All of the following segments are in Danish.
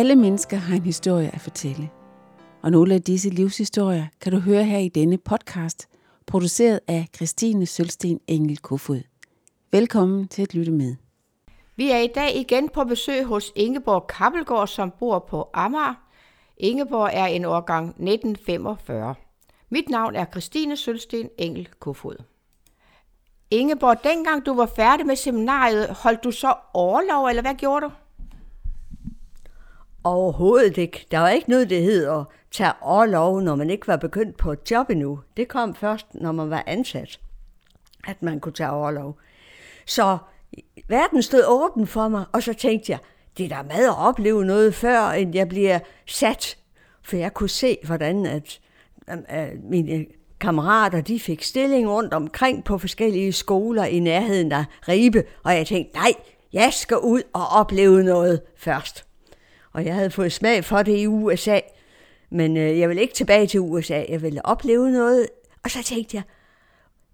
Alle mennesker har en historie at fortælle. Og nogle af disse livshistorier kan du høre her i denne podcast, produceret af Christine Sølsten Engel Kofod. Velkommen til at lytte med. Vi er i dag igen på besøg hos Ingeborg Kappelgaard, som bor på Amager. Ingeborg er en årgang 1945. Mit navn er Christine Sølsten Engel Kofod. Ingeborg, dengang du var færdig med seminariet, holdt du så overlov, eller hvad gjorde du? Overhovedet ikke. Der var ikke noget, det hed at tage overlov, når man ikke var begyndt på et job endnu. Det kom først, når man var ansat, at man kunne tage overlov. Så verden stod åben for mig, og så tænkte jeg, det er da med at opleve noget før, end jeg bliver sat. For jeg kunne se, hvordan at, at mine kammerater, de fik stilling rundt omkring på forskellige skoler i nærheden af Ribe, og jeg tænkte, nej, jeg skal ud og opleve noget først. Og jeg havde fået smag for det i USA, men øh, jeg ville ikke tilbage til USA, jeg ville opleve noget. Og så tænkte jeg,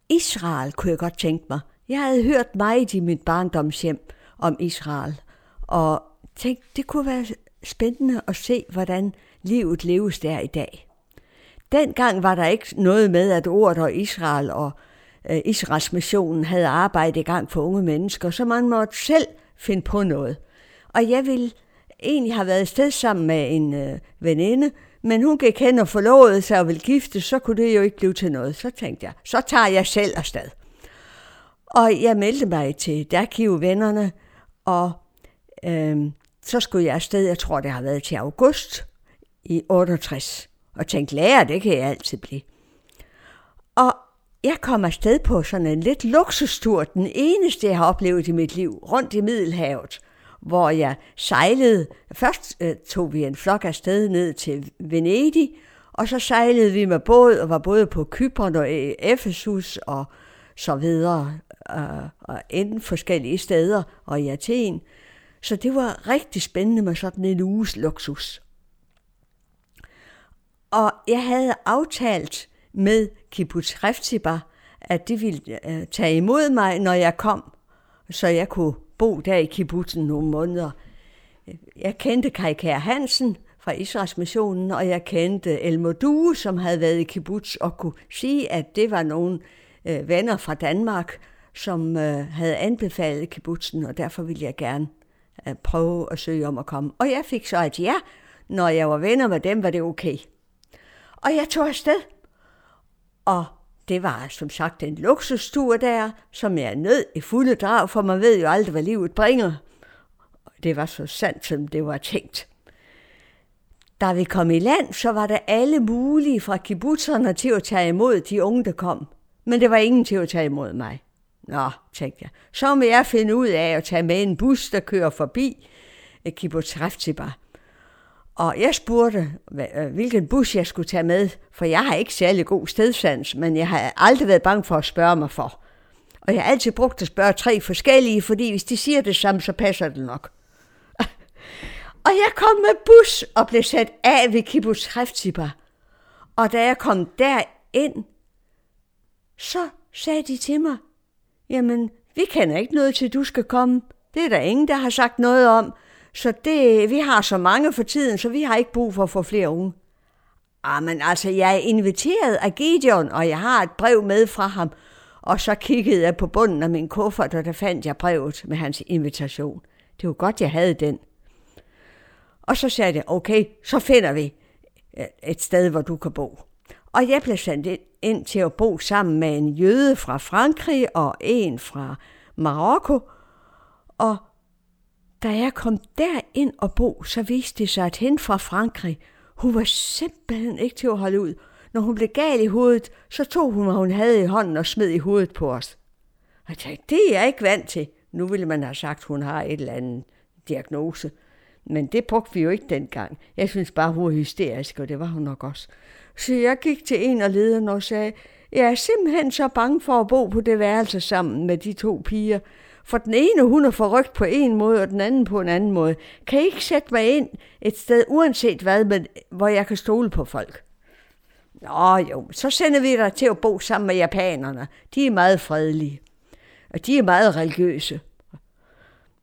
Israel kunne jeg godt tænke mig. Jeg havde hørt meget i mit barndomshjem om Israel, og tænkte, det kunne være spændende at se, hvordan livet leves der i dag. Dengang var der ikke noget med, at ordet og Israel og øh, Israels missionen havde arbejde i gang for unge mennesker, så man måtte selv finde på noget. Og jeg ville egentlig har været sted sammen med en øh, veninde, men hun gik hen og forlovede sig og ville gifte, så kunne det jo ikke blive til noget. Så tænkte jeg, så tager jeg selv afsted. Og jeg meldte mig til Dakiv vennerne, og øh, så skulle jeg afsted, jeg tror det har været til august i 68 og tænkte, lærer, det kan jeg altid blive. Og jeg kom afsted på sådan en lidt luksustur, den eneste, jeg har oplevet i mit liv, rundt i Middelhavet, hvor jeg sejlede. Først øh, tog vi en flok afsted ned til Venedig, og så sejlede vi med båd og var både på Kypern og Efesus og så videre, øh, og enten forskellige steder og i Athen. Så det var rigtig spændende med sådan en uges luksus. Og jeg havde aftalt med Kibbutz Reftibar, at de ville øh, tage imod mig, når jeg kom, så jeg kunne bo der i kibbutzen nogle måneder. Jeg kendte Kai Kær Hansen fra Israels missionen, og jeg kendte Elmo Due, som havde været i kibbutz, og kunne sige, at det var nogle øh, venner fra Danmark, som øh, havde anbefalet kibbutzen, og derfor ville jeg gerne øh, prøve at søge om at komme. Og jeg fik så et ja, når jeg var venner med dem, var det okay. Og jeg tog afsted. Og det var som sagt en luksustur der, som jeg nød i fulde drag, for man ved jo aldrig, hvad livet bringer. Det var så sandt, som det var tænkt. Da vi kom i land, så var der alle mulige fra kibbutzerne til at tage imod de unge, der kom. Men det var ingen til at tage imod mig. Nå, tænkte jeg, så må jeg finde ud af at tage med en bus, der kører forbi kibbutz Reftibar. Og jeg spurgte, øh, hvilken bus jeg skulle tage med, for jeg har ikke særlig god stedsans, men jeg har aldrig været bange for at spørge mig for. Og jeg har altid brugt at spørge tre forskellige, fordi hvis de siger det samme, så passer det nok. og jeg kom med bus og blev sat af ved Kibbutz Reftibar. Og da jeg kom derind, så sagde de til mig, jamen, vi kender ikke noget til, du skal komme. Det er der ingen, der har sagt noget om. Så det, vi har så mange for tiden, så vi har ikke brug for at få flere unge. Ah, men altså, jeg er inviteret af Gideon, og jeg har et brev med fra ham. Og så kiggede jeg på bunden af min kuffert, og der fandt jeg brevet med hans invitation. Det var godt, jeg havde den. Og så sagde jeg, okay, så finder vi et sted, hvor du kan bo. Og jeg blev sendt ind til at bo sammen med en jøde fra Frankrig og en fra Marokko. Og da jeg kom derind og bo, så viste det sig, at hende fra Frankrig, hun var simpelthen ikke til at holde ud. Når hun blev gal i hovedet, så tog hun, hvad hun havde i hånden og smed i hovedet på os. Og jeg tænkte, det er jeg ikke vant til. Nu ville man have sagt, at hun har et eller andet diagnose. Men det brugte vi jo ikke dengang. Jeg synes bare, hun var hysterisk, og det var hun nok også. Så jeg gik til en af lederne og sagde, jeg er simpelthen så bange for at bo på det værelse sammen med de to piger. For den ene, hun er forrygt på en måde, og den anden på en anden måde. Kan I ikke sætte mig ind et sted, uanset hvad, men, hvor jeg kan stole på folk? Nå jo, så sender vi dig til at bo sammen med japanerne. De er meget fredelige, og de er meget religiøse.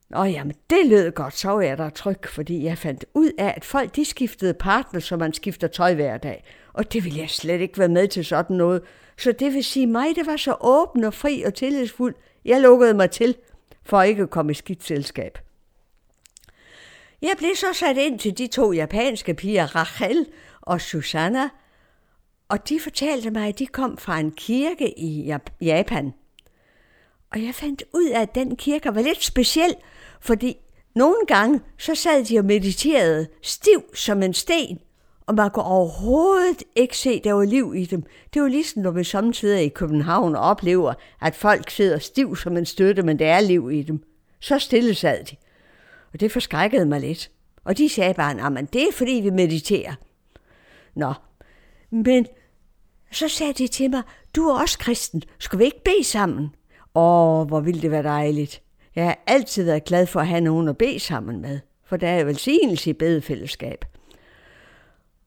Nå jamen, det lød godt, så var jeg der tryg, fordi jeg fandt ud af, at folk de skiftede partner, så man skifter tøj hver dag. Og det ville jeg slet ikke være med til sådan noget. Så det vil sige mig, det var så åben og fri og tillidsfuld. Jeg lukkede mig til, for ikke at komme i skidt selskab. Jeg blev så sat ind til de to japanske piger, Rachel og Susanna, og de fortalte mig, at de kom fra en kirke i Japan. Og jeg fandt ud af, at den kirke var lidt speciel, fordi nogle gange så sad de og mediterede stiv som en sten, og man kunne overhovedet ikke se, at der var liv i dem. Det var ligesom, når vi samtidig i København oplever, at folk sidder stiv som en støtte, men der er liv i dem. Så stille sad de. Og det forskrækkede mig lidt. Og de sagde bare, at det er fordi, vi mediterer. Nå, men så sagde de til mig, du er også kristen, skal vi ikke bede sammen? Åh, hvor ville det være dejligt. Jeg har altid været glad for at have nogen at bede sammen med, for der er velsignelse i bedefællesskab.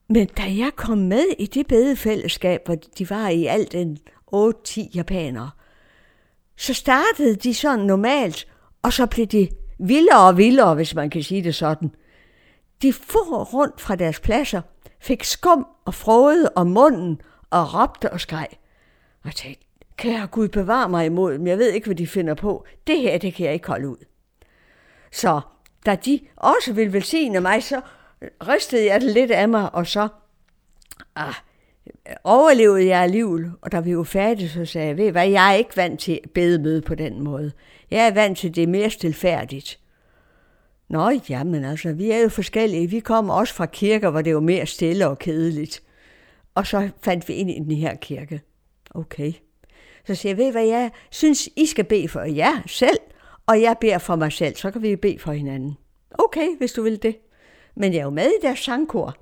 Men da jeg kom med i det bedefællesskab, hvor de var i alt en 8-10 japanere, så startede de sådan normalt, og så blev de vildere og vildere, hvis man kan sige det sådan. De for rundt fra deres pladser, fik skum og frode om munden og råbte og skreg. Og jeg tænkte, kære Gud, bevar mig imod dem. Jeg ved ikke, hvad de finder på. Det her, det kan jeg ikke holde ud. Så da de også ville velsigne mig, så rystede jeg det lidt af mig, og så ah, overlevede jeg alligevel. Og da vi var færdige, så sagde jeg, ved hvad, jeg er ikke vant til bedemøde på den måde. Jeg er vant til det mere stilfærdigt. Nå, jamen altså, vi er jo forskellige. Vi kommer også fra kirker, hvor det var mere stille og kedeligt. Og så fandt vi ind i den her kirke. Okay. Så siger jeg, ved hvad jeg synes, I skal bede for jer selv, og jeg beder for mig selv, så kan vi bede for hinanden. Okay, hvis du vil det. Men jeg er jo med i deres sangkor,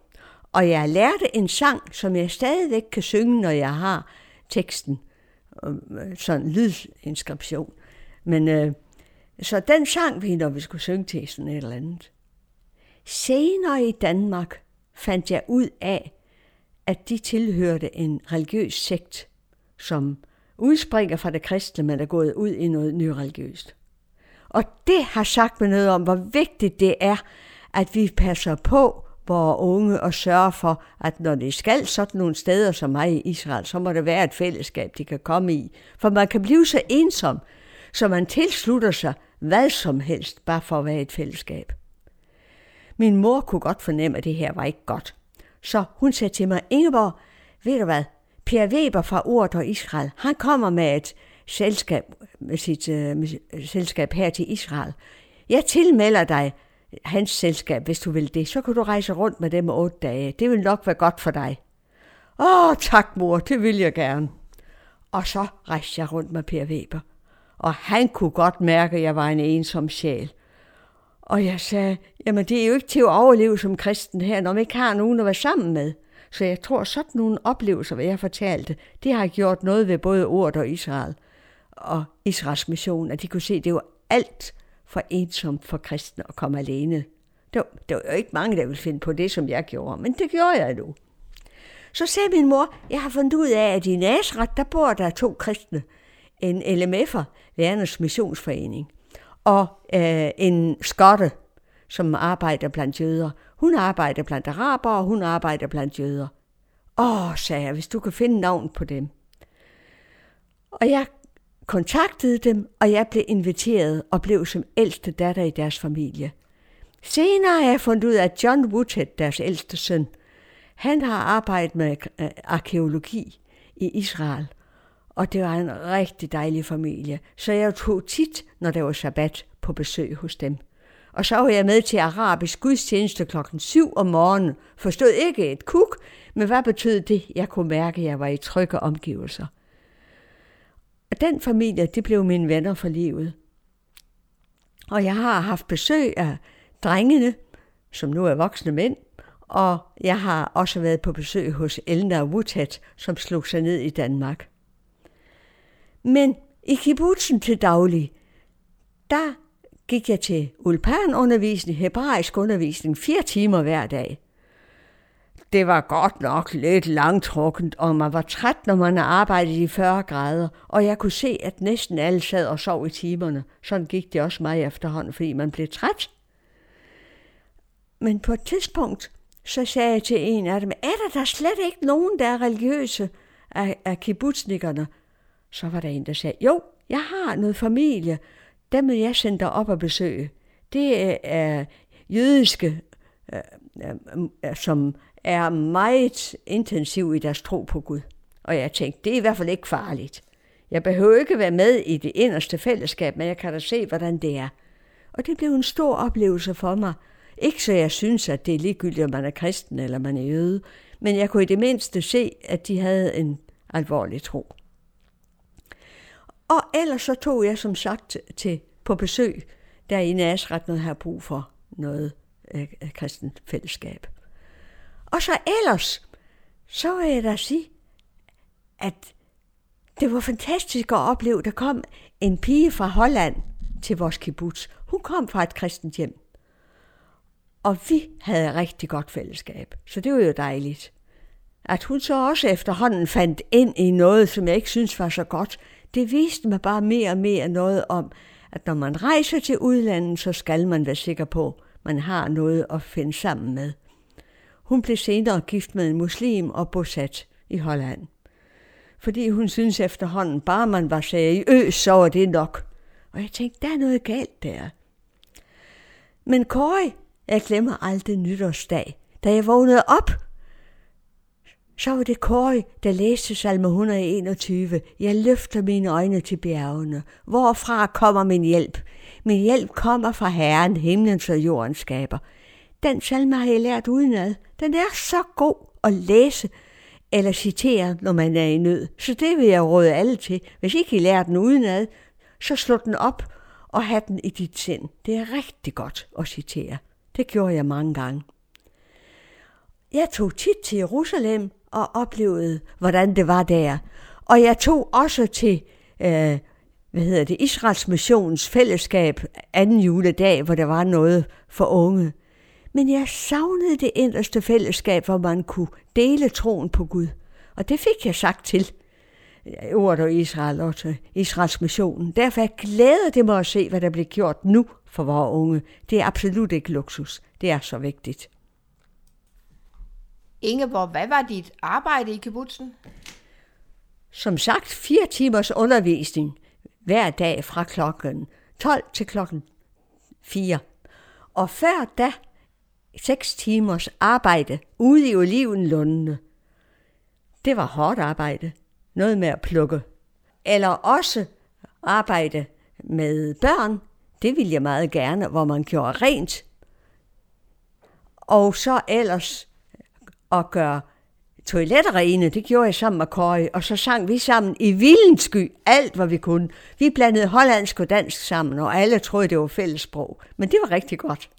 og jeg lærte en sang, som jeg stadigvæk kan synge, når jeg har teksten, øh, Sådan en lydinskription. Men øh, så den sang vi, når vi skulle synge til sådan et eller andet. Senere i Danmark fandt jeg ud af, at de tilhørte en religiøs sekt, som udspringer fra det kristne, men er gået ud i noget nyreligiøst. Og det har sagt mig noget om, hvor vigtigt det er, at vi passer på vores unge og sørger for, at når de skal sådan nogle steder som mig i Israel, så må det være et fællesskab, de kan komme i. For man kan blive så ensom, så man tilslutter sig hvad som helst, bare for at være et fællesskab. Min mor kunne godt fornemme, at det her var ikke godt. Så hun sagde til mig, Ingeborg, ved du hvad, Per Weber fra Ord og Israel, han kommer med et selskab, med sit uh, med øh, selskab her til Israel. Jeg tilmelder dig hans selskab, hvis du vil det. Så kan du rejse rundt med dem otte dage. Det vil nok være godt for dig. Åh, tak mor, det vil jeg gerne. Og så rejste jeg rundt med Per Weber. Og han kunne godt mærke, at jeg var en ensom sjæl. Og jeg sagde, jamen det er jo ikke til at overleve som kristen her, når man ikke har nogen at være sammen med. Så jeg tror, sådan nogle oplevelser, hvad jeg fortalte, det har gjort noget ved både Ord og Israel og Israels mission, at de kunne se, at det var alt for ensomt for kristne at komme alene. Der, der var jo ikke mange, der ville finde på det, som jeg gjorde, men det gjorde jeg nu. Så sagde min mor, jeg har fundet ud af, at i Nazareth, der bor der to kristne. En LMF'er, Lærernes Missionsforening, og øh, en skotte, som arbejder blandt jøder. Hun arbejder blandt araber, og hun arbejder blandt jøder. Åh, sagde jeg, hvis du kan finde navn på dem. Og jeg kontaktede dem, og jeg blev inviteret og blev som ældste datter i deres familie. Senere har jeg fundet ud af, at John Woodhead, deres ældste søn, han har arbejdet med øh, arkeologi i Israel, og det var en rigtig dejlig familie, så jeg tog tit, når der var sabbat, på besøg hos dem. Og så var jeg med til arabisk gudstjeneste klokken 7 om morgenen. Forstod ikke et kuk, men hvad betød det? Jeg kunne mærke, at jeg var i trygge omgivelser. Og den familie, det blev mine venner for livet. Og jeg har haft besøg af drengene, som nu er voksne mænd, og jeg har også været på besøg hos Elna Woodhead, som slog sig ned i Danmark. Men i kibbutzen til daglig, der gik jeg til ulpanundervisning, hebraisk undervisning, fire timer hver dag det var godt nok lidt langtrukkent, og man var træt, når man arbejdede i 40 grader, og jeg kunne se, at næsten alle sad og sov i timerne. Sådan gik det også mig efterhånden, fordi man blev træt. Men på et tidspunkt, så sagde jeg til en af dem, er der der slet ikke nogen, der er religiøse af, af kibbutznikkerne? Så var der en, der sagde, jo, jeg har noget familie, dem vil jeg sende dig op og besøge. Det øh, er jødiske, øh, Øh, øh, som er meget intensiv i deres tro på Gud. Og jeg tænkte, det er i hvert fald ikke farligt. Jeg behøver ikke være med i det inderste fællesskab, men jeg kan da se, hvordan det er. Og det blev en stor oplevelse for mig. Ikke så jeg synes, at det er ligegyldigt, om man er kristen eller man er jøde, men jeg kunne i det mindste se, at de havde en alvorlig tro. Og ellers så tog jeg som sagt til på besøg der i Nasret, når jeg har brug for noget øh, kristent fællesskab. Og så ellers, så vil jeg da sige, at det var fantastisk at opleve, der kom en pige fra Holland til vores kibbutz. Hun kom fra et kristent hjem. Og vi havde rigtig godt fællesskab, så det var jo dejligt. At hun så også efterhånden fandt ind i noget, som jeg ikke synes var så godt, det viste mig bare mere og mere noget om, at når man rejser til udlandet, så skal man være sikker på, man har noget at finde sammen med. Hun blev senere gift med en muslim og bosat i Holland. Fordi hun synes efterhånden, bare man var seriøs, så var det nok. Og jeg tænkte, der er noget galt der. Men Kåre, jeg glemmer aldrig nytårsdag. Da jeg vågnede op, så var det Kåre, der læste salme 121. Jeg løfter mine øjne til bjergene. Hvorfra kommer min hjælp? Min hjælp kommer fra Herren, himlens og jordens skaber. Den salme har jeg lært udenad. Den er så god at læse eller citere, når man er i nød. Så det vil jeg råde alle til. Hvis ikke I lærer den udenad, så slå den op og have den i dit sind. Det er rigtig godt at citere. Det gjorde jeg mange gange. Jeg tog tit til Jerusalem og oplevede, hvordan det var der. Og jeg tog også til øh, hvad hedder det, Israels missions fællesskab anden juledag, hvor der var noget for unge. Men jeg savnede det inderste fællesskab, hvor man kunne dele troen på Gud. Og det fik jeg sagt til ordet og Israel og til Israels mission. Derfor glæder det mig at se, hvad der bliver gjort nu for vores unge. Det er absolut ikke luksus. Det er så vigtigt. Ingeborg, hvad var dit arbejde i kibbutzen? Som sagt, fire timers undervisning hver dag fra klokken 12 til klokken 4. Og før da, seks timers arbejde ude i olivenlundene. Det var hårdt arbejde. Noget med at plukke. Eller også arbejde med børn. Det ville jeg meget gerne, hvor man gjorde rent. Og så ellers at gøre toiletter rene, det gjorde jeg sammen med Kåre, og så sang vi sammen i vildensky alt, hvad vi kunne. Vi blandede hollandsk og dansk sammen, og alle troede, det var fællessprog. Men det var rigtig godt.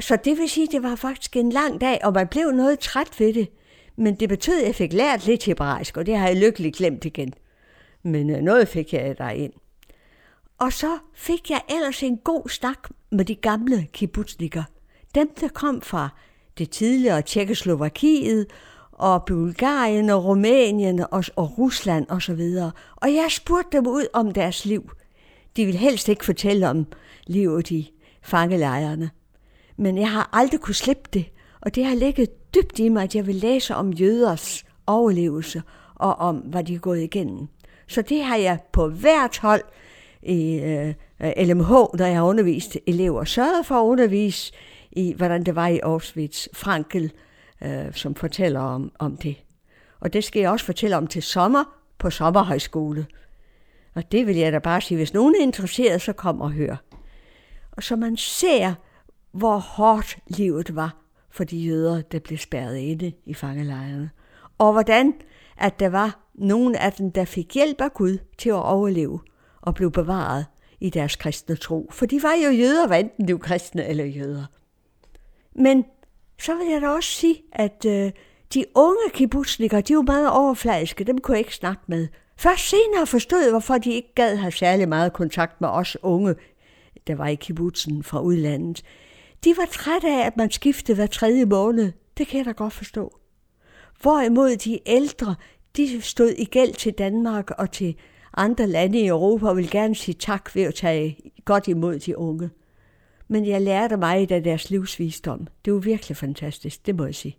Så det vil sige, det var faktisk en lang dag, og man blev noget træt ved det. Men det betød, at jeg fik lært lidt hebraisk, og det har jeg lykkeligt glemt igen. Men øh, noget fik jeg derind. Og så fik jeg ellers en god snak med de gamle kibbutznikker. Dem, der kom fra det tidligere Tjekkoslovakiet og Bulgarien og Rumænien og, og Rusland osv. Og, så videre. og jeg spurgte dem ud om deres liv. De ville helst ikke fortælle om livet i fangelejrene. Men jeg har aldrig kunne slippe det, og det har ligget dybt i mig, at jeg vil læse om jøders overlevelse og om, hvad de er gået igennem. Så det har jeg på hvert hold i øh, LMH, når jeg har undervist elever, sørget for at undervise i, hvordan det var i Auschwitz. Frankel, øh, som fortæller om, om det. Og det skal jeg også fortælle om til sommer på sommerhøjskole. Og det vil jeg da bare sige, hvis nogen er interesseret, så kom og hør. Og så man ser, hvor hårdt livet var for de jøder, der blev spærret inde i fangelejrene. Og hvordan at der var nogle af dem, der fik hjælp af Gud til at overleve og blev bevaret i deres kristne tro. For de var jo jøder, hvad enten de var kristne eller jøder. Men så vil jeg da også sige, at øh, de unge kibbutznikker, de var meget overfladiske, dem kunne jeg ikke snakke med. Først senere forstod jeg, hvorfor de ikke gad have særlig meget kontakt med os unge, der var i kibbutzen fra udlandet. De var trætte af, at man skiftede hver tredje måned Det kan jeg da godt forstå. Hvorimod de ældre, de stod i gæld til Danmark og til andre lande i Europa og vil gerne sige tak ved at tage godt imod de unge. Men jeg lærte meget af deres livsvisdom. Det var virkelig fantastisk, det må jeg sige.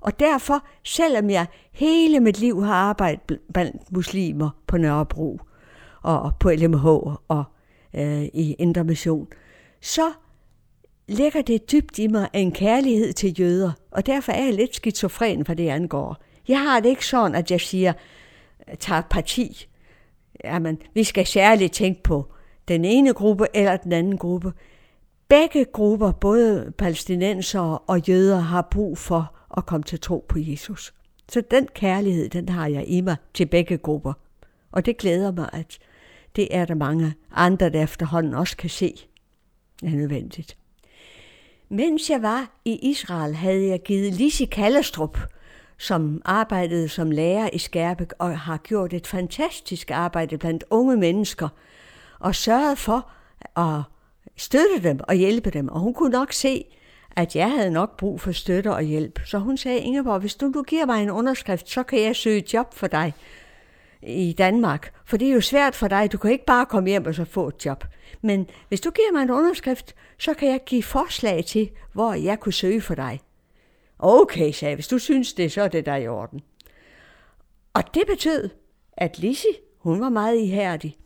Og derfor, selvom jeg hele mit liv har arbejdet blandt muslimer på Nørrebro og på LMH og øh, i Indre Mission, så ligger det dybt i mig en kærlighed til jøder, og derfor er jeg lidt skizofren, hvad det angår. Jeg har det ikke sådan, at jeg siger, tager parti. Jamen, vi skal særligt tænke på den ene gruppe eller den anden gruppe. Begge grupper, både palæstinenser og jøder, har brug for at komme til tro på Jesus. Så den kærlighed, den har jeg i mig til begge grupper. Og det glæder mig, at det er der mange andre, der efterhånden også kan se er nødvendigt. Mens jeg var i Israel, havde jeg givet Lise Kallestrup, som arbejdede som lærer i Skærbæk og har gjort et fantastisk arbejde blandt unge mennesker og sørgede for at støtte dem og hjælpe dem. Og hun kunne nok se, at jeg havde nok brug for støtte og hjælp. Så hun sagde, Ingeborg, hvis du, du giver mig en underskrift, så kan jeg søge job for dig i Danmark. For det er jo svært for dig. Du kan ikke bare komme hjem og så få et job. Men hvis du giver mig en underskrift, så kan jeg give forslag til, hvor jeg kunne søge for dig. Okay, sagde jeg, hvis du synes det, så er det der i orden. Og det betød, at Lisi, hun var meget ihærdig.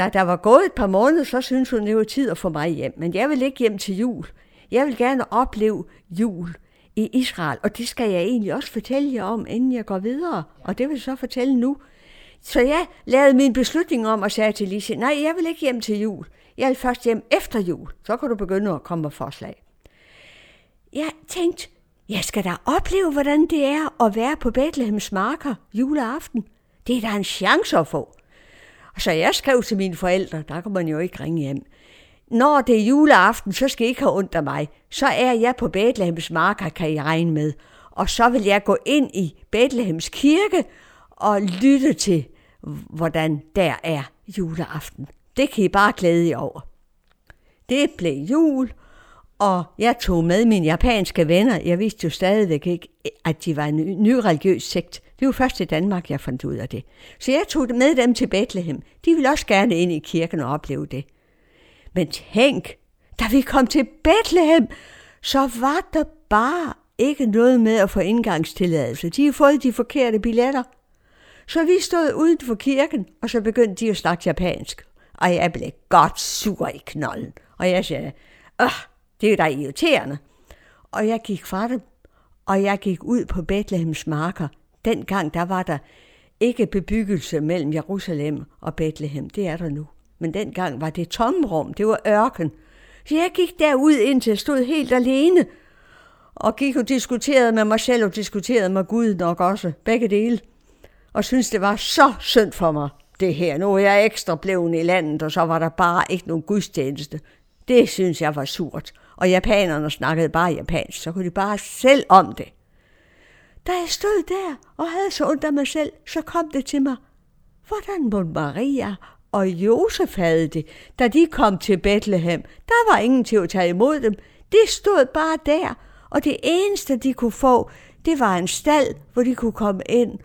Da der var gået et par måneder, så syntes hun, det var tid at få mig hjem. Men jeg vil ikke hjem til jul. Jeg vil gerne opleve jul i Israel, og det skal jeg egentlig også fortælle jer om, inden jeg går videre. Og det vil jeg så fortælle nu. Så jeg lavede min beslutning om og sagde til Lise, nej, jeg vil ikke hjem til jul. Jeg vil først hjem efter jul. Så kan du begynde at komme med forslag. Jeg tænkte, jeg skal da opleve, hvordan det er at være på Bethlehems marker juleaften. Det er da en chance at få. Så jeg skrev til mine forældre, der kan man jo ikke ringe hjem. Når det er juleaften, så skal I ikke have ondt af mig. Så er jeg på Bethlehems marker, kan I regne med. Og så vil jeg gå ind i Bethlehems kirke og lytte til, hvordan der er juleaften. Det kan I bare glæde jer over. Det blev jul, og jeg tog med mine japanske venner. Jeg vidste jo stadigvæk ikke, at de var en ny religiøs sekt. Det var først i Danmark, jeg fandt ud af det. Så jeg tog med dem til Bethlehem. De ville også gerne ind i kirken og opleve det. Men tænk, da vi kom til Bethlehem, så var der bare ikke noget med at få indgangstilladelse. De har fået de forkerte billetter. Så vi stod uden for kirken, og så begyndte de at snakke japansk. Og jeg blev godt sur i knollen. Og jeg sagde, Åh, det er da irriterende. Og jeg gik fra dem, og jeg gik ud på Bethlehems marker. Dengang der var der ikke bebyggelse mellem Jerusalem og Bethlehem. Det er der nu. Men dengang var det tomrum, det var ørken. Så jeg gik derud indtil jeg stod helt alene, og gik og diskuterede med mig selv og diskuterede med Gud nok også, begge dele. Og synes det var så synd for mig, det her. Nu er jeg ekstra blevet i landet, og så var der bare ikke nogen gudstjeneste. Det synes jeg var surt. Og japanerne snakkede bare japansk, så kunne de bare selv om det. Da jeg stod der og havde så ondt af mig selv, så kom det til mig. Hvordan må Maria og Josef havde det, da de kom til Bethlehem. Der var ingen til at tage imod dem. De stod bare der, og det eneste, de kunne få, det var en stald, hvor de kunne komme ind.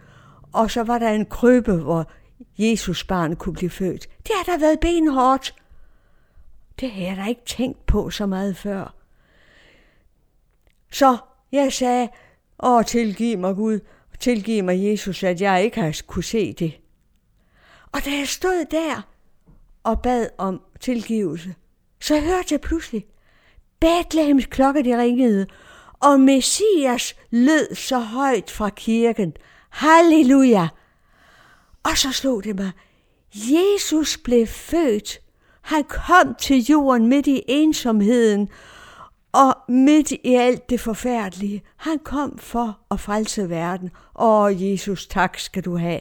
Og så var der en krybbe, hvor Jesus barn kunne blive født. Det har da været benhårdt. Det har jeg da ikke tænkt på så meget før. Så jeg sagde, åh, tilgiv mig Gud, tilgiv mig Jesus, at jeg ikke har kunne se det. Og da jeg stod der og bad om tilgivelse, så hørte jeg pludselig, Bethlehems klokke de ringede, og Messias lød så højt fra kirken. Halleluja! Og så slog det mig, Jesus blev født. Han kom til jorden midt i ensomheden og midt i alt det forfærdelige. Han kom for at frelse verden. Åh, Jesus, tak skal du have.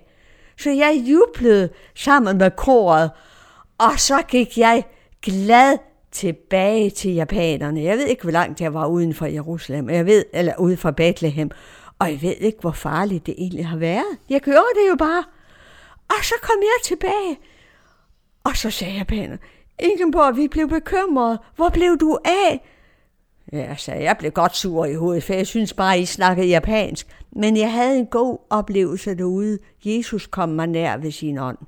Så jeg jublede sammen med koret, og så gik jeg glad tilbage til japanerne. Jeg ved ikke, hvor langt jeg var uden for Jerusalem, jeg ved, eller uden for Bethlehem, og jeg ved ikke, hvor farligt det egentlig har været. Jeg gjorde det jo bare. Og så kom jeg tilbage, og så sagde japanerne, Ingenborg, vi blev bekymrede. Hvor blev du af? Ja, så jeg blev godt sur i hovedet, for jeg synes bare, I snakkede japansk. Men jeg havde en god oplevelse derude. Jesus kom mig nær ved sin ånd.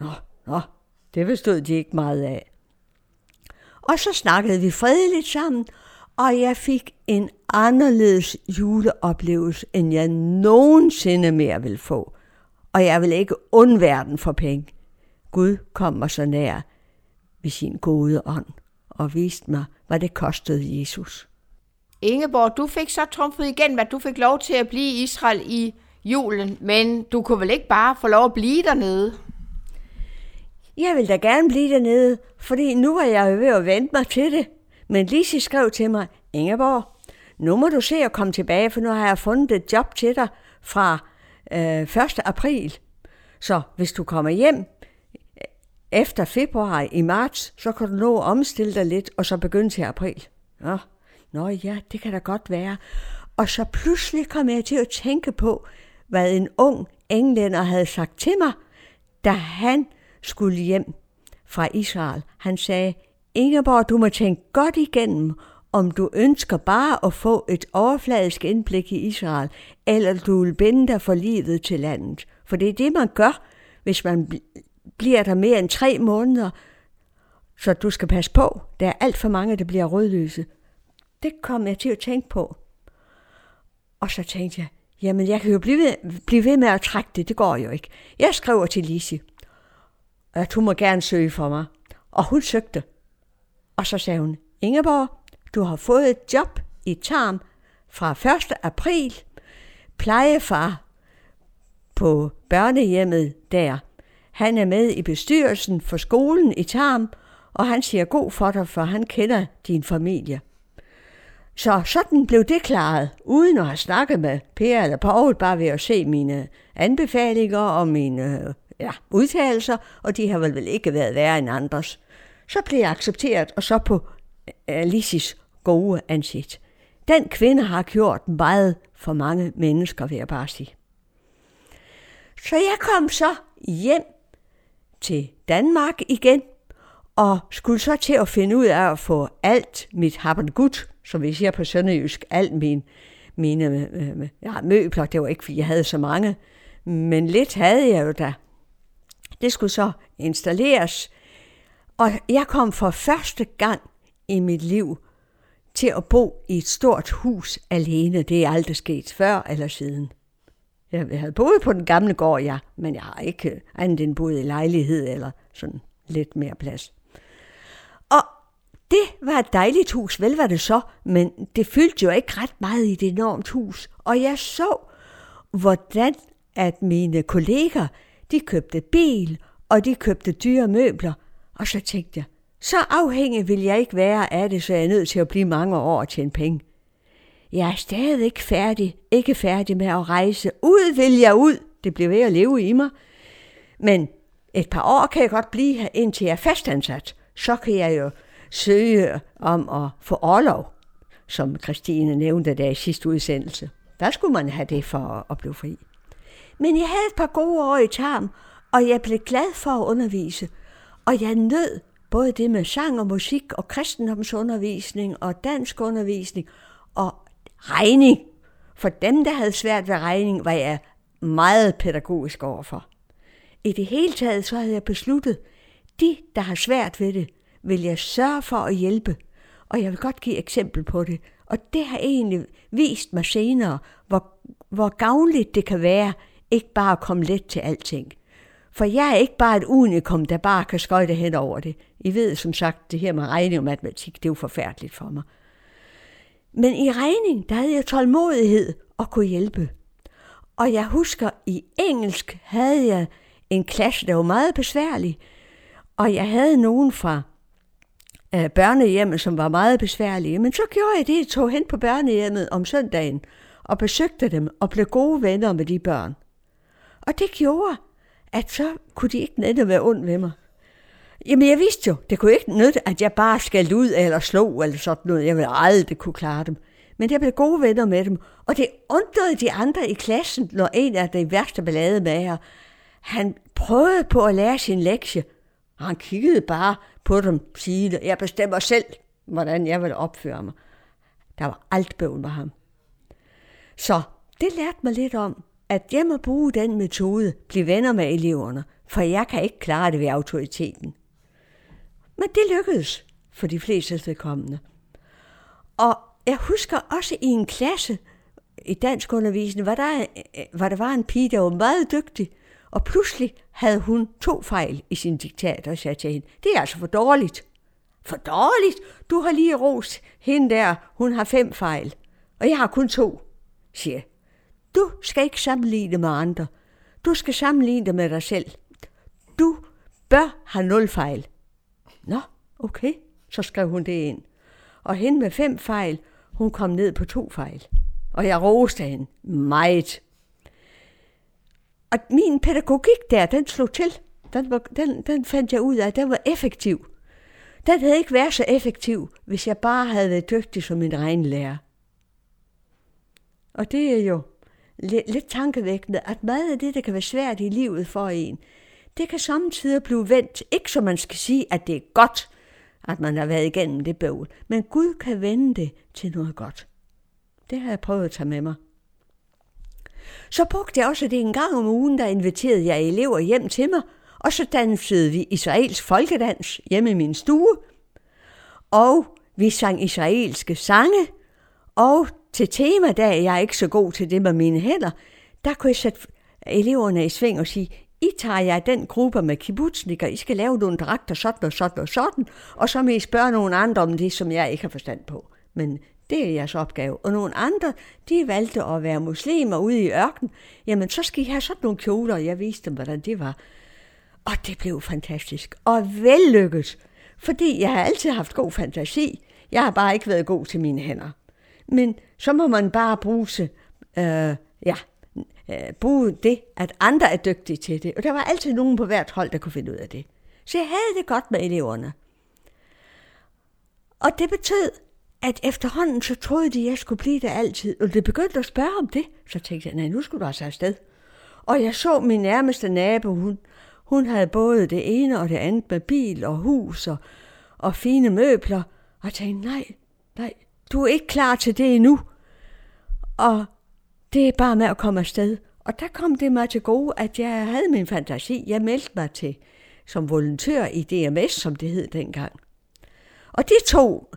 Nå, nå, det forstod de ikke meget af. Og så snakkede vi fredeligt sammen, og jeg fik en anderledes juleoplevelse, end jeg nogensinde mere vil få. Og jeg vil ikke undvære den for penge. Gud kom mig så nær ved sin gode ånd og viste mig, hvad det kostede Jesus. Ingeborg, du fik så trumfet igen, at du fik lov til at blive i Israel i julen, men du kunne vel ikke bare få lov at blive dernede? Jeg vil da gerne blive dernede, fordi nu er jeg ved at vente mig til det. Men Lise skrev til mig, Ingeborg, nu må du se at komme tilbage, for nu har jeg fundet et job til dig fra øh, 1. april. Så hvis du kommer hjem efter februar i marts, så kan du nå at omstille dig lidt, og så begynde til april. Nå, nå ja, det kan da godt være. Og så pludselig kom jeg til at tænke på, hvad en ung englænder havde sagt til mig, da han skulle hjem fra Israel. Han sagde, Ingeborg, du må tænke godt igennem, om du ønsker bare at få et overfladisk indblik i Israel, eller du vil binde dig for livet til landet. For det er det, man gør, hvis man bliver der mere end tre måneder. Så du skal passe på. Der er alt for mange, der bliver rødløse. Det kom jeg til at tænke på. Og så tænkte jeg, jamen jeg kan jo blive ved, blive ved med at trække det. Det går jo ikke. Jeg skriver til Lise, at hun må gerne søge for mig. Og hun søgte. Og så sagde hun, Ingeborg, du har fået et job i Tarm fra 1. april. Plejefar på børnehjemmet der. Han er med i bestyrelsen for skolen i Tarm, og han siger god for dig, for han kender din familie. Så sådan blev det klaret, uden at have snakket med Per eller Paul, bare ved at se mine anbefalinger og mine ja, udtalelser, og de har vel, vel ikke været værre end andres. Så blev jeg accepteret, og så på øh, Alicis gode ansigt. Den kvinde har gjort meget for mange mennesker, vil jeg bare sige. Så jeg kom så hjem til Danmark igen, og skulle så til at finde ud af at få alt mit gut, som vi siger på sønderjysk, alt min, mine øh, øh, ja, møbler, det var ikke, fordi jeg havde så mange, men lidt havde jeg jo da. Det skulle så installeres, og jeg kom for første gang i mit liv til at bo i et stort hus alene. Det er aldrig sket før eller siden. Jeg havde boet på den gamle gård, ja, men jeg har ikke andet end boet i lejlighed eller sådan lidt mere plads. Og det var et dejligt hus, vel var det så, men det fyldte jo ikke ret meget i det enormt hus. Og jeg så, hvordan at mine kolleger, de købte bil, og de købte dyre møbler. Og så tænkte jeg, så afhængig vil jeg ikke være af det, så jeg er nødt til at blive mange år og tjene penge. Jeg er stadig ikke færdig, ikke færdig med at rejse. Ud vil jeg ud. Det bliver ved at leve i mig. Men et par år kan jeg godt blive her, indtil jeg er fastansat. Så kan jeg jo søge om at få overlov, som Christine nævnte der i sidste udsendelse. Der skulle man have det for at blive fri. Men jeg havde et par gode år i tarm, og jeg blev glad for at undervise. Og jeg nød både det med sang og musik og kristendomsundervisning og dansk undervisning og regning. For dem, der havde svært ved regning, var jeg meget pædagogisk overfor. I det hele taget så havde jeg besluttet, de, der har svært ved det, vil jeg sørge for at hjælpe. Og jeg vil godt give eksempel på det. Og det har egentlig vist mig senere, hvor, hvor gavnligt det kan være, ikke bare at komme let til alting. For jeg er ikke bare et unikum, der bare kan skøjte hen over det. I ved som sagt, det her med regning og matematik, det er jo forfærdeligt for mig. Men i regning, der havde jeg tålmodighed og kunne hjælpe. Og jeg husker, i engelsk havde jeg en klasse, der var meget besværlig. Og jeg havde nogen fra øh, børnehjemmet, som var meget besværlige. Men så gjorde jeg det, jeg tog hen på børnehjemmet om søndagen og besøgte dem og blev gode venner med de børn. Og det gjorde, at så kunne de ikke netop være ond ved mig. Jamen, jeg vidste jo, det kunne ikke nytte, at jeg bare skal ud eller slå eller sådan noget. Jeg ville aldrig kunne klare dem. Men jeg blev gode venner med dem, og det undrede de andre i klassen, når en af de værste ballade med her, han prøvede på at lære sin lektie, han kiggede bare på dem, sige, jeg bestemmer selv, hvordan jeg vil opføre mig. Der var alt bøvl med ham. Så det lærte mig lidt om, at jeg må bruge den metode, blive venner med eleverne, for jeg kan ikke klare det ved autoriteten. Men det lykkedes for de fleste vedkommende. Og jeg husker også i en klasse i dansk undervisning, hvor der, øh, hvor der var en pige, der var meget dygtig, og pludselig havde hun to fejl i sin diktat, og sagde til hende, det er altså for dårligt. For dårligt? Du har lige rost hende der, hun har fem fejl, og jeg har kun to, siger Du skal ikke sammenligne med andre. Du skal sammenligne dig med dig selv. Du bør have nul fejl. Nå, okay, så skrev hun det ind. Og hende med fem fejl, hun kom ned på to fejl. Og jeg roste hende meget. Og min pædagogik der, den slog til. Den, var, den, den fandt jeg ud af, at den var effektiv. Den havde ikke været så effektiv, hvis jeg bare havde været dygtig som min egen lærer. Og det er jo lidt, lidt tankevækkende, at meget af det, der kan være svært i livet for en, det kan samtidig blive vendt, ikke så man skal sige, at det er godt, at man har været igennem det bøvl, men Gud kan vende det til noget godt. Det har jeg prøvet at tage med mig. Så brugte jeg også det en gang om ugen, der inviterede jeg elever hjem til mig, og så dansede vi israelsk folkedans hjemme i min stue, og vi sang israelske sange, og til tema, jeg er ikke så god til det med mine hænder, der kunne jeg sætte eleverne i sving og sige, i tager jeg den gruppe med kibbutznikker, I skal lave nogle dragter sådan og sådan og sådan, og så må I spørge nogle andre om det, som jeg ikke har forstand på. Men det er jeres opgave. Og nogle andre, de valgte at være muslimer ude i ørken. Jamen, så skal I have sådan nogle kjoler, og jeg viste dem, hvordan det var. Og det blev fantastisk. Og vellykket. Fordi jeg har altid haft god fantasi. Jeg har bare ikke været god til mine hænder. Men så må man bare bruge, øh, ja, øh, bruge det, at andre er dygtige til det. Og der var altid nogen på hvert hold, der kunne finde ud af det. Så jeg havde det godt med eleverne. Og det betød, at efterhånden så troede de, at jeg skulle blive der altid. Og det begyndte at spørge om det. Så tænkte jeg, nej, nu skulle du altså afsted. Og jeg så min nærmeste nabo, hun, hun havde både det ene og det andet med bil og hus og, og fine møbler. Og jeg tænkte, nej, nej, du er ikke klar til det endnu. Og det er bare med at komme afsted. Og der kom det mig til gode, at jeg havde min fantasi. Jeg meldte mig til som volontør i DMS, som det hed dengang. Og de tog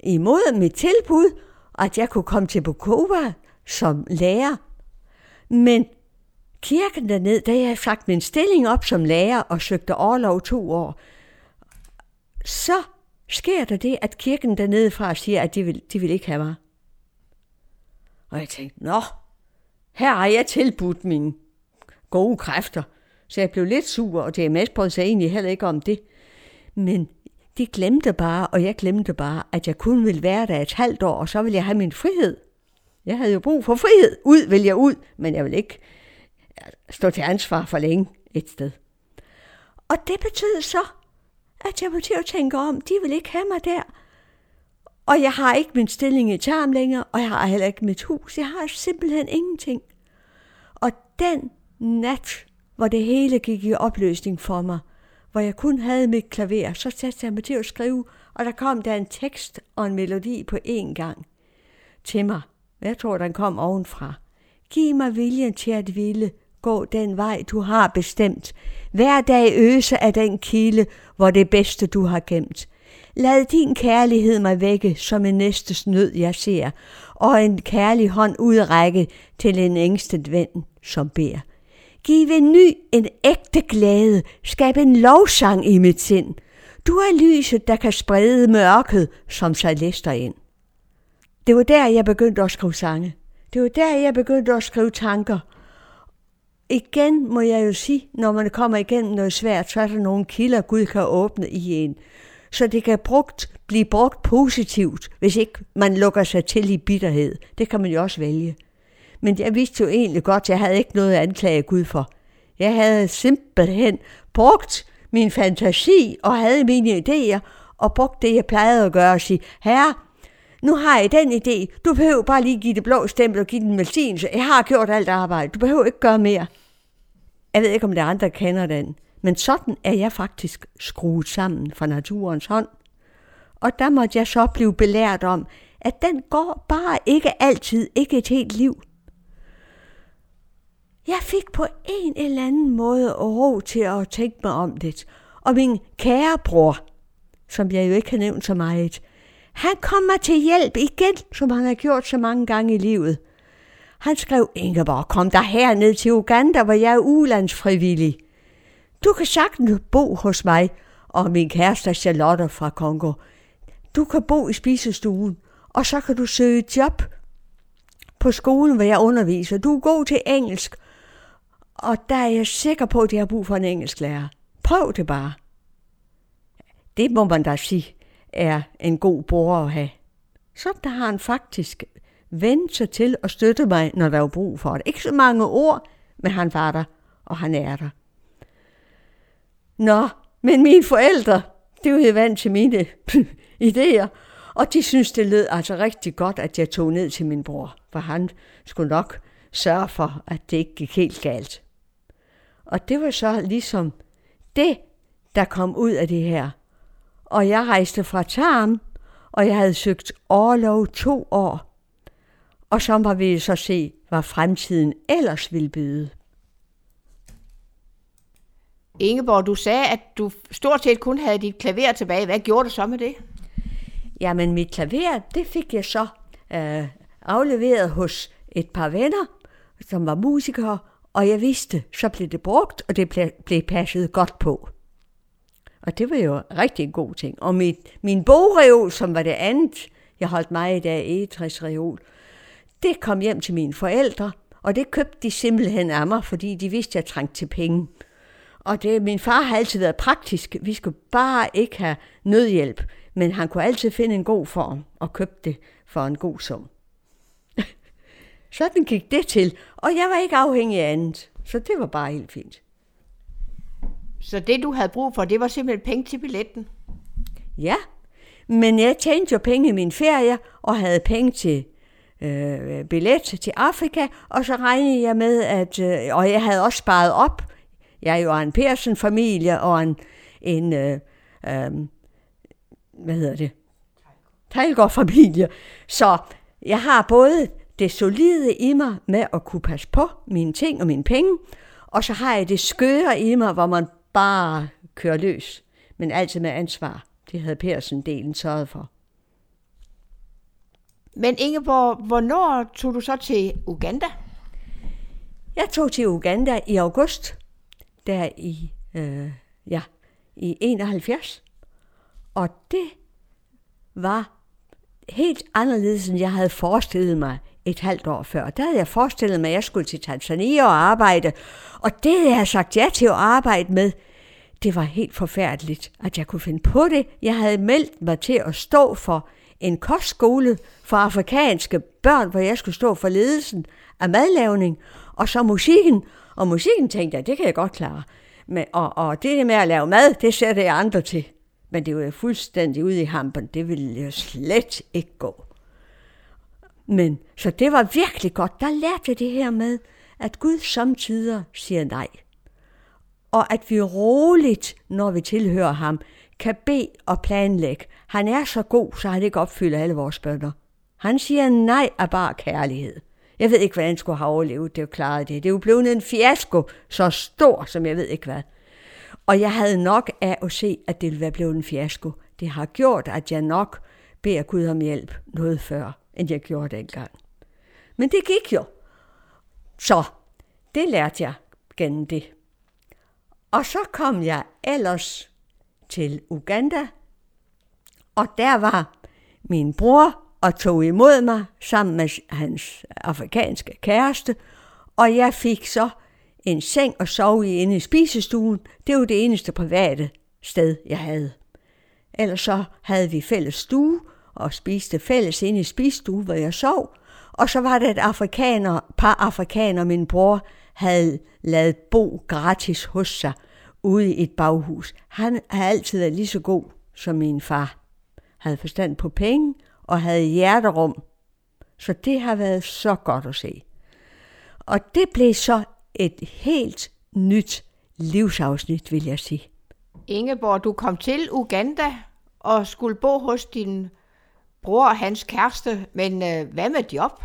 imod mit tilbud, at jeg kunne komme til Bukova som lærer. Men kirken dernede, da jeg sagt min stilling op som lærer og søgte overlov to år, så sker der det, at kirken dernede fra siger, at de vil, de vil ikke have mig. Og jeg tænkte, nå, her har jeg tilbudt mine gode kræfter. Så jeg blev lidt sur, og DMS brød sig egentlig heller ikke om det. Men de glemte bare, og jeg glemte bare, at jeg kun ville være der et halvt år, og så ville jeg have min frihed. Jeg havde jo brug for frihed. Ud vil jeg ud, men jeg vil ikke stå til ansvar for længe et sted. Og det betød så, at jeg var til at tænke om, de vil ikke have mig der. Og jeg har ikke min stilling i Tarm længere, og jeg har heller ikke mit hus. Jeg har simpelthen ingenting. Og den nat, hvor det hele gik i opløsning for mig, hvor jeg kun havde mit klaver, så satte jeg mig til at skrive, og der kom der en tekst og en melodi på én gang til mig. Jeg tror, den kom ovenfra. Giv mig viljen til at ville, gå den vej, du har bestemt. Hver dag øse af den kilde, hvor det bedste du har gemt. Lad din kærlighed mig vække, som en næstes nød jeg ser, og en kærlig hånd udrække til en ængstet ven, som beder. Giv en ny, en ægte glæde, skab en lovsang i mit sind. Du er lyset, der kan sprede mørket, som sig lister ind. Det var der, jeg begyndte at skrive sange. Det var der, jeg begyndte at skrive tanker – igen må jeg jo sige, når man kommer igennem noget svært, så er der nogle kilder, Gud kan åbne i en. Så det kan brugt, blive brugt positivt, hvis ikke man lukker sig til i bitterhed. Det kan man jo også vælge. Men jeg vidste jo egentlig godt, at jeg havde ikke noget at anklage Gud for. Jeg havde simpelthen brugt min fantasi og havde mine idéer, og brugt det, jeg plejede at gøre og sige, herre, nu har jeg den idé. Du behøver bare lige give det blå stempel og give den velsignelse. Jeg har gjort alt arbejde. Du behøver ikke gøre mere. Jeg ved ikke, om der andre, kender den. Men sådan er jeg faktisk skruet sammen fra naturens hånd. Og der måtte jeg så blive belært om, at den går bare ikke altid, ikke et helt liv. Jeg fik på en eller anden måde ro til at tænke mig om det. Og min kære bror, som jeg jo ikke har nævnt så meget, han kommer til hjælp igen, som han har gjort så mange gange i livet. Han skrev, Ingeborg, kom der herned til Uganda, hvor jeg er ulandsfrivillig. Du kan sagtens bo hos mig og min kæreste Charlotte fra Kongo. Du kan bo i spisestuen, og så kan du søge job på skolen, hvor jeg underviser. Du er god til engelsk, og der er jeg sikker på, at jeg har brug for en engelsklærer. Prøv det bare. Det må man da sige er en god bror at have. Så der har han faktisk vendt sig til at støtte mig, når der er brug for det. Ikke så mange ord, men han var der, og han er der. Nå, men mine forældre, det var jo vant til mine idéer, og de synes, det lød altså rigtig godt, at jeg tog ned til min bror, for han skulle nok sørge for, at det ikke gik helt galt. Og det var så ligesom det, der kom ud af det her. Og jeg rejste fra Tarm, og jeg havde søgt overlov to år. Og så må vi så se, hvad fremtiden ellers ville byde. Ingeborg, du sagde, at du stort set kun havde dit klaver tilbage. Hvad gjorde du så med det? Jamen, mit klaver, det fik jeg så øh, afleveret hos et par venner, som var musikere, og jeg vidste, så blev det brugt, og det blev, blev passet godt på. Og det var jo rigtig en god ting. Og mit, min bogreol, som var det andet, jeg holdt mig i dag, egetræsreol, det kom hjem til mine forældre, og det købte de simpelthen af mig, fordi de vidste, at jeg trængte til penge. Og det, min far har altid været praktisk. Vi skulle bare ikke have nødhjælp, men han kunne altid finde en god form og købe det for en god sum. Sådan gik det til, og jeg var ikke afhængig af andet, så det var bare helt fint. Så det, du havde brug for, det var simpelthen penge til billetten? Ja, men jeg tjente jo penge i min ferie, og havde penge til øh, billet til Afrika, og så regnede jeg med, at, øh, og jeg havde også sparet op. Jeg er jo en Persen-familie, og en, en øh, øh, hvad hedder det? Tejlgaard-familie. Så jeg har både det solide i mig med at kunne passe på mine ting og mine penge, og så har jeg det skøre i mig, hvor man bare kører løs, men altid med ansvar. Det havde Persen-delen sørget for. Men Ingeborg, hvornår tog du så til Uganda? Jeg tog til Uganda i august, der i, øh, ja, i 71. Og det var helt anderledes, end jeg havde forestillet mig et halvt år før. Der havde jeg forestillet mig, at jeg skulle til Tanzania og arbejde, og det havde sagt ja til at arbejde med. Det var helt forfærdeligt, at jeg kunne finde på det. Jeg havde meldt mig til at stå for en kostskole for afrikanske børn, hvor jeg skulle stå for ledelsen af madlavning, og så musikken. Og musikken tænkte jeg, det kan jeg godt klare. Men, og, og det med at lave mad, det sætter jeg andre til. Men det var jo fuldstændig ude i hampen. Det ville jo slet ikke gå. Men så det var virkelig godt. Der lærte jeg det her med, at Gud samtidig siger nej. Og at vi roligt, når vi tilhører ham, kan bede og planlægge. Han er så god, så han ikke opfylder alle vores bønder. Han siger nej af bare kærlighed. Jeg ved ikke, hvordan han skulle have overlevet det og klaret det. Det er jo blevet en fiasko, så stor, som jeg ved ikke hvad. Og jeg havde nok af at se, at det ville være blevet en fiasko. Det har gjort, at jeg nok beder Gud om hjælp noget før, end jeg gjorde dengang. Men det gik jo. Så det lærte jeg gennem det. Og så kom jeg ellers til Uganda, og der var min bror og tog imod mig sammen med hans afrikanske kæreste, og jeg fik så en seng og sove i inde i spisestuen. Det var det eneste private sted, jeg havde. Ellers så havde vi fælles stue og spiste fælles inde i spisestuen, hvor jeg sov. Og så var det et afrikaner, par afrikaner, min bror havde lavet bo gratis hos sig ude i et baghus. Han har altid været lige så god som min far. Havde forstand på penge og havde hjerterum. Så det har været så godt at se. Og det blev så et helt nyt livsafsnit, vil jeg sige. Ingeborg, du kom til Uganda og skulle bo hos din bror og hans kæreste, men øh, hvad med job?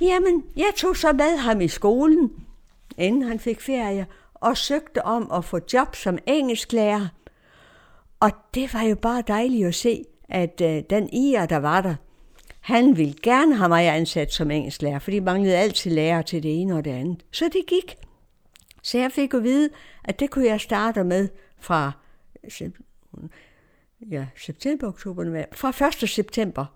Jamen, jeg tog så med ham i skolen, inden han fik ferie, og søgte om at få job som engelsklærer. Og det var jo bare dejligt at se, at øh, den IR, der var der, han ville gerne have mig ansat som engelsklærer, fordi de manglede altid lærer til det ene og det andet. Så det gik. Så jeg fik at vide, at det kunne jeg starte med fra ja, september, oktober, fra 1. september.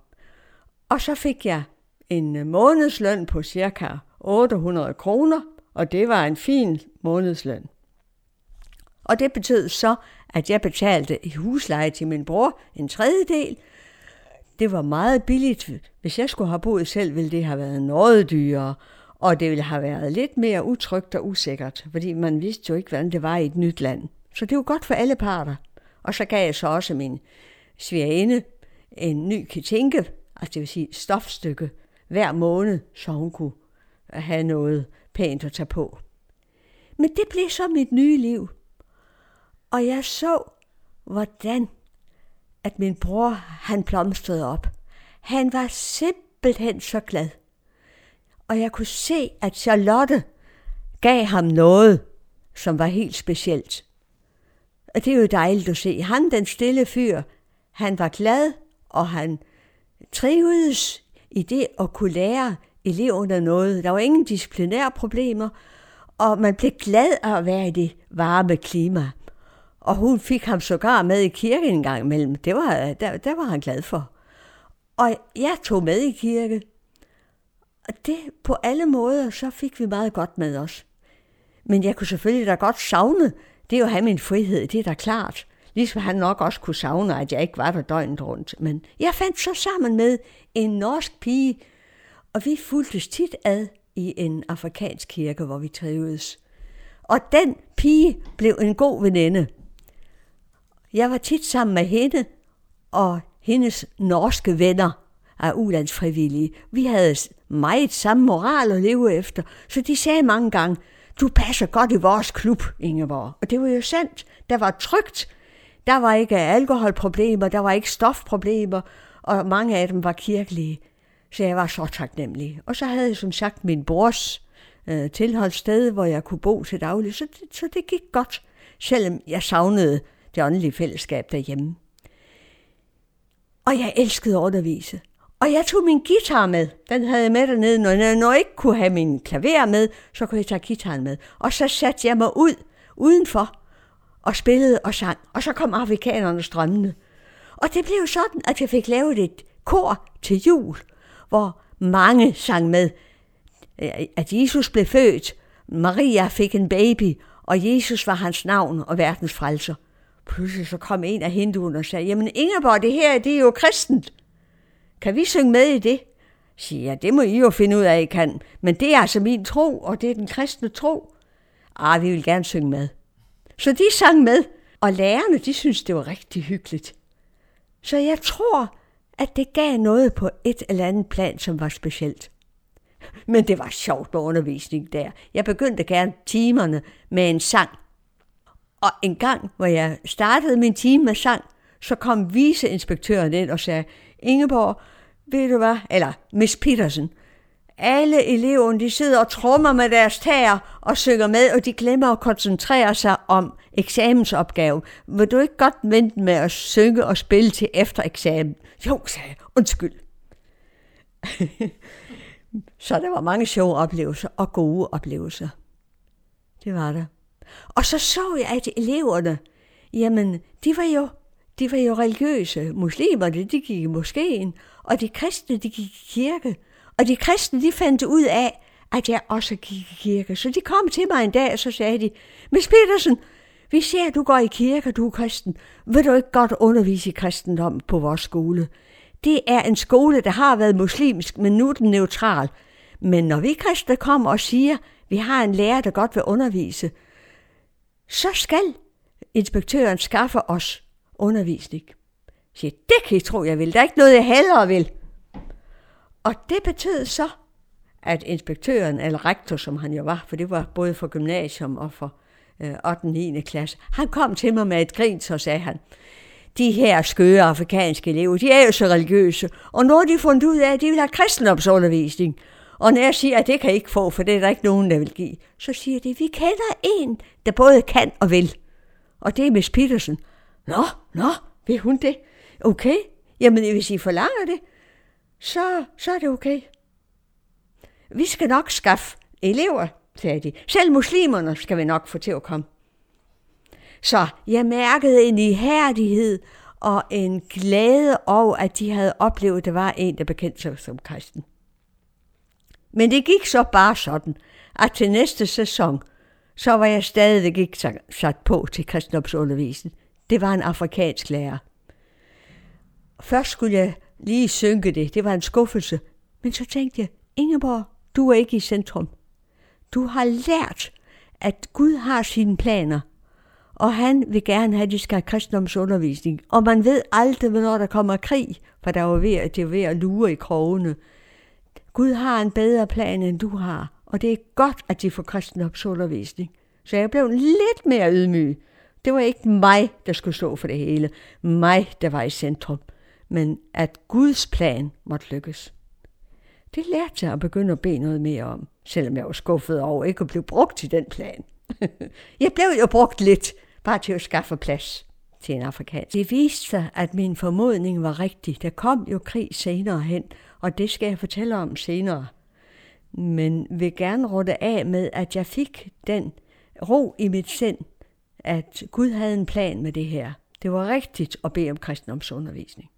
Og så fik jeg en månedsløn på cirka 800 kroner, og det var en fin månedsløn. Og det betød så, at jeg betalte i husleje til min bror en tredjedel. Det var meget billigt. Hvis jeg skulle have boet selv, ville det have været noget dyrere, og det ville have været lidt mere utrygt og usikkert, fordi man vidste jo ikke, hvordan det var i et nyt land. Så det var godt for alle parter. Og så gav jeg så også min svigerinde en ny kitinke, altså det vil sige stofstykke, hver måned, så hun kunne have noget pænt at tage på. Men det blev så mit nye liv. Og jeg så, hvordan at min bror, han blomstrede op. Han var simpelthen så glad. Og jeg kunne se, at Charlotte gav ham noget, som var helt specielt. Og det er jo dejligt at se. Han, den stille fyr, han var glad, og han trivedes i det at kunne lære eleverne noget. Der var ingen disciplinære problemer, og man blev glad af at være i det varme klima. Og hun fik ham sågar med i kirke en gang imellem. Det var, der, der var han glad for. Og jeg tog med i kirke. Og det på alle måder, så fik vi meget godt med os. Men jeg kunne selvfølgelig da godt savne, det er jo at have min frihed, det er da klart. Ligesom han nok også kunne savne, at jeg ikke var der døgnet rundt. Men jeg fandt så sammen med en norsk pige, og vi fulgtes tit ad i en afrikansk kirke, hvor vi trivedes. Og den pige blev en god veninde. Jeg var tit sammen med hende og hendes norske venner af ulandsfrivillige. Vi havde meget samme moral at leve efter, så de sagde mange gange, du passer godt i vores klub, Ingeborg. Og det var jo sandt. Der var trygt. Der var ikke alkoholproblemer, der var ikke stofproblemer, og mange af dem var kirkelige. Så jeg var så taknemmelig. Og så havde jeg som sagt min brors øh, tilholdssted, hvor jeg kunne bo til daglig, så det, så det gik godt, selvom jeg savnede det åndelige fællesskab derhjemme. Og jeg elskede at undervise. Og jeg tog min guitar med. Den havde jeg med dernede. Når jeg, når jeg ikke kunne have min klaver med, så kunne jeg tage guitaren med. Og så satte jeg mig ud udenfor og spillede og sang. Og så kom afrikanerne strømmende. Og det blev sådan, at jeg fik lavet et kor til jul, hvor mange sang med, øh, at Jesus blev født, Maria fik en baby, og Jesus var hans navn og verdens frelser. Pludselig så kom en af hinduerne og sagde, jamen Ingeborg, det her, det er jo kristent. Kan vi synge med i det? Siger jeg, det må I jo finde ud af, I kan. Men det er altså min tro, og det er den kristne tro. Ah, vi vil gerne synge med. Så de sang med, og lærerne, de synes det var rigtig hyggeligt. Så jeg tror, at det gav noget på et eller andet plan, som var specielt. Men det var sjovt med undervisning der. Jeg begyndte gerne timerne med en sang. Og en gang, hvor jeg startede min time med sang, så kom viceinspektøren ind og sagde, Ingeborg, ved du hvad, eller Miss Petersen, alle eleverne de sidder og trummer med deres tæer og synger med, og de glemmer at koncentrere sig om eksamensopgaven. Vil du ikke godt vente med at synge og spille til efter eksamen? Jo, sagde jeg. Undskyld. Så der var mange sjove oplevelser og gode oplevelser. Det var der. Og så så jeg, at eleverne, jamen, de var jo de var jo religiøse. Muslimerne, de gik i moskeen, og de kristne, de gik i kirke. Og de kristne, de fandt ud af, at jeg også gik i kirke. Så de kom til mig en dag, og så sagde de, Miss Petersen, vi ser, at du går i kirke, du er kristen. Vil du ikke godt undervise i kristendom på vores skole? Det er en skole, der har været muslimsk, men nu er den neutral. Men når vi kristne kommer og siger, at vi har en lærer, der godt vil undervise, så skal inspektøren skaffe os undervisning. Jeg siger, det kan I tro, jeg vil. Der er ikke noget, jeg hellere vil. Og det betød så, at inspektøren, eller rektor, som han jo var, for det var både for gymnasium og for øh, 8. og 9. klasse, han kom til mig med et grin, så sagde han, de her skøre afrikanske elever, de er jo så religiøse, og nu har de fundet ud af, at de vil have kristendomsundervisning. Og når jeg siger, at det kan I ikke få, for det er der ikke nogen, der vil give, så siger de, at vi kender en, der både kan og vil. Og det er Miss Petersen. Nå, nå, vil hun det? Okay, jamen hvis I forlanger det, så, så er det okay. Vi skal nok skaffe elever, sagde de. Selv muslimerne skal vi nok få til at komme. Så jeg mærkede en ihærdighed og en glæde over, at de havde oplevet, at der var en, der bekendte sig som kristen. Men det gik så bare sådan, at til næste sæson, så var jeg stadigvæk ikke sat på til kristendomsundervisning. Det var en afrikansk lærer. Først skulle jeg lige synke det. Det var en skuffelse. Men så tænkte jeg, Ingeborg, du er ikke i centrum. Du har lært, at Gud har sine planer, og han vil gerne have, at de skal have kristendomsundervisning. Og man ved aldrig, hvornår der kommer krig, for der er ved, at det var ved at lure i krogene. Gud har en bedre plan, end du har, og det er godt, at de får kristendomsundervisning. Så jeg blev lidt mere ydmyg. Det var ikke mig, der skulle stå for det hele. Mig, der var i centrum. Men at Guds plan måtte lykkes. Det lærte jeg at begynde at bede noget mere om, selvom jeg var skuffet over ikke at blive brugt til den plan. jeg blev jo brugt lidt, bare til at skaffe plads til en afrikansk. Det viste sig, at min formodning var rigtig. Der kom jo krig senere hen, og det skal jeg fortælle om senere. Men vil gerne runde af med, at jeg fik den ro i mit sind, at Gud havde en plan med det her. Det var rigtigt at bede om kristendomsundervisning.